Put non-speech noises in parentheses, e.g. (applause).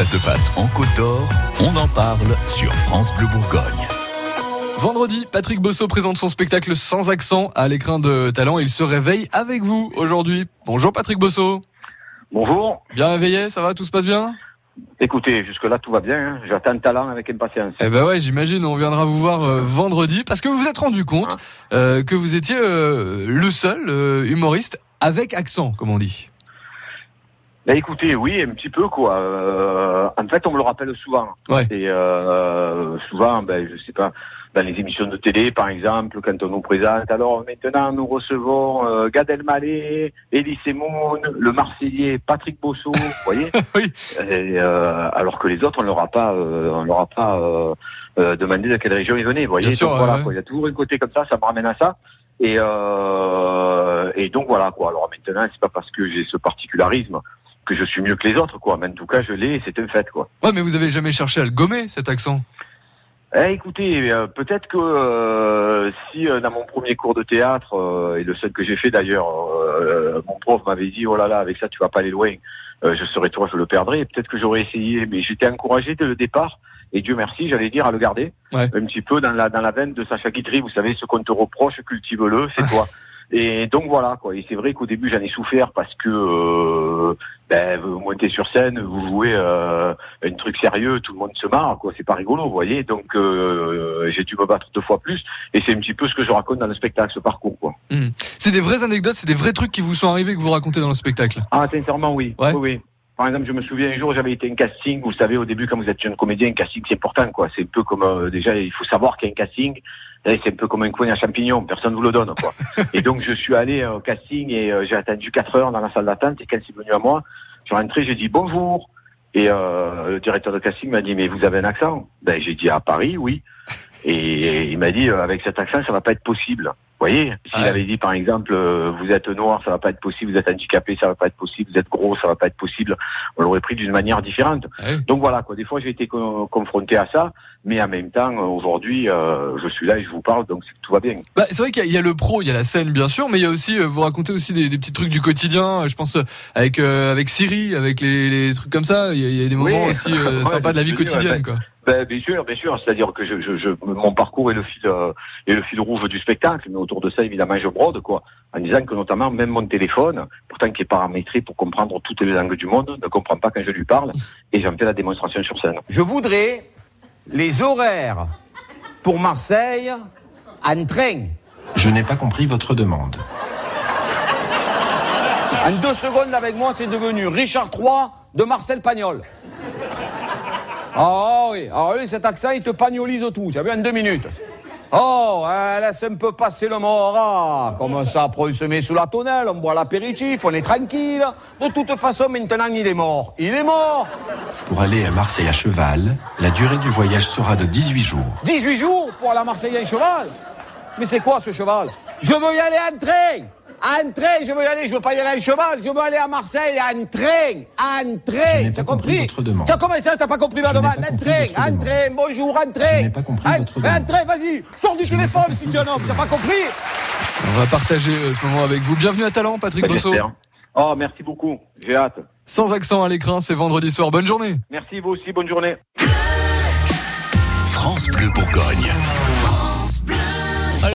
Ça se passe en Côte d'Or, on en parle sur France Bleu Bourgogne. Vendredi, Patrick Bosso présente son spectacle sans accent à l'écran de talent. Il se réveille avec vous aujourd'hui. Bonjour Patrick Bosso. Bonjour. Bien réveillé, ça va, tout se passe bien? Écoutez, jusque-là, tout va bien. Hein. J'attends le talent avec impatience. Eh ben ouais, j'imagine, on viendra vous voir euh, vendredi parce que vous vous êtes rendu compte euh, que vous étiez euh, le seul euh, humoriste avec accent, comme on dit. Bah, écoutez, oui, un petit peu quoi. Euh, en fait, on me le rappelle souvent. Ouais. Et euh, souvent, ben, je sais pas, dans les émissions de télé, par exemple, quand on nous présente. Alors maintenant, nous recevons euh, Gad Elmaleh, Elie Semoun, le Marseillais Patrick Bosso. vous voyez (laughs) Oui. Et, euh, alors que les autres, on leur a pas, euh, on leur a pas euh, euh, demandé de quelle région ils venaient. Vous voyez Bien sûr, Donc, voilà, ouais. quoi. Il y a toujours un côté comme ça. Ça me ramène à ça. Et, euh, et donc voilà quoi. Alors maintenant, c'est pas parce que j'ai ce particularisme que je suis mieux que les autres quoi. Mais en tout cas, je l'ai. et C'est un fait quoi. Ouais, mais vous avez jamais cherché à le gommer, cet accent? Eh, écoutez, euh, peut-être que euh, si euh, dans mon premier cours de théâtre et le seul que j'ai fait d'ailleurs, mon prof m'avait dit oh là là avec ça tu vas pas aller loin, je serai toi je le perdrai. Peut-être que j'aurais essayé, mais j'étais encouragé dès le départ et Dieu merci j'allais dire à le garder Ouais. un petit peu dans la dans la veine de Sacha Guitry. Vous savez ce qu'on te reproche, cultive-le, c'est toi. (laughs) Et donc voilà quoi. Et c'est vrai qu'au début j'en ai souffert parce que euh, ben, vous montez sur scène, vous jouez euh, un truc sérieux, tout le monde se marre quoi. C'est pas rigolo, vous voyez. Donc euh, j'ai dû me battre deux fois plus. Et c'est un petit peu ce que je raconte dans le spectacle, ce parcours quoi. Hmm. C'est des vraies anecdotes, c'est des vrais trucs qui vous sont arrivés que vous racontez dans le spectacle? Ah sincèrement oui. Ouais. Oui oui. Par exemple, je me souviens un jour, j'avais été un casting. Vous savez, au début, quand vous êtes jeune comédien, un casting c'est important quoi. C'est un peu comme euh, déjà, il faut savoir qu'il y a un casting. C'est un peu comme un coin à champignons, personne vous le donne quoi. (laughs) et donc je suis allé euh, au casting et euh, j'ai attendu 4 heures dans la salle d'attente et quand c'est venu à moi, je suis rentré, j'ai dit bonjour. Et le directeur de casting m'a dit mais vous avez un accent? Ben j'ai dit à Paris oui. Et il m'a dit avec cet accent ça va pas être possible. Vous voyez, s'il Ouais. avait dit par exemple euh, vous êtes noir ça va pas être possible, vous êtes handicapé ça va pas être possible, vous êtes gros ça va pas être possible, on l'aurait pris d'une manière différente. Ouais. Donc voilà quoi, des fois j'ai été co- confronté à ça, mais en même temps euh, aujourd'hui euh, je suis là et je vous parle donc tout va bien. Bah, c'est vrai qu'il y, y a le pro, il y a la scène bien sûr, mais il y a aussi, euh, vous racontez aussi des, des petits trucs du quotidien. euh, Je pense avec euh, avec Siri, avec les, les trucs comme ça. Il y, a- il y a des moments Oui. aussi (laughs) Ouais, sympas de la vie quotidienne, ouais. quoi. Ben, bien sûr, bien sûr. C'est-à-dire que je, je, je, mon parcours est le fil euh, est le fil rouge du spectacle, mais autour de ça, évidemment, je brode quoi, en disant que notamment même mon téléphone, pourtant qui est paramétré pour comprendre toutes les langues du monde, ne comprend pas quand je lui parle, et j'en fais la démonstration sur scène. Je voudrais les horaires pour Marseille en train. Je n'ai pas compris votre demande. En deux secondes avec moi, c'est devenu Richard III de Marcel Pagnol. Ah oui, ah oui, cet accent, il te pagnolise tout. Tu as vu en deux minutes. Oh, hein, laisse un peu passer le mort. Ah, comme ça, après on se met sous la tonnelle, on boit l'apéritif, on est tranquille. De toute façon, maintenant, il est mort. Il est mort. Pour aller à Marseille à cheval, la durée du voyage sera de 18 jours. 18 jours pour aller à Marseille en cheval? Mais c'est quoi ce cheval? Je veux y aller en train. En train, je veux y aller. Je veux pas y aller en cheval. Je veux aller à Marseille en train. En train. T'as compris compris. T'as comment ça T'as pas compris ma demande En compris train, en train. Bonjour, en train. Je n'ai pas compris votre En train, vas-y. Sors du téléphone si tu es un homme. T'as pas compris On va partager euh, ce moment avec vous. Bienvenue à Talent, Patrick Bosso. Oh, merci beaucoup. J'ai hâte. Sans accent à l'écran, c'est vendredi soir. Bonne journée. Merci vous aussi. Bonne journée. France Bleu Bourgogne.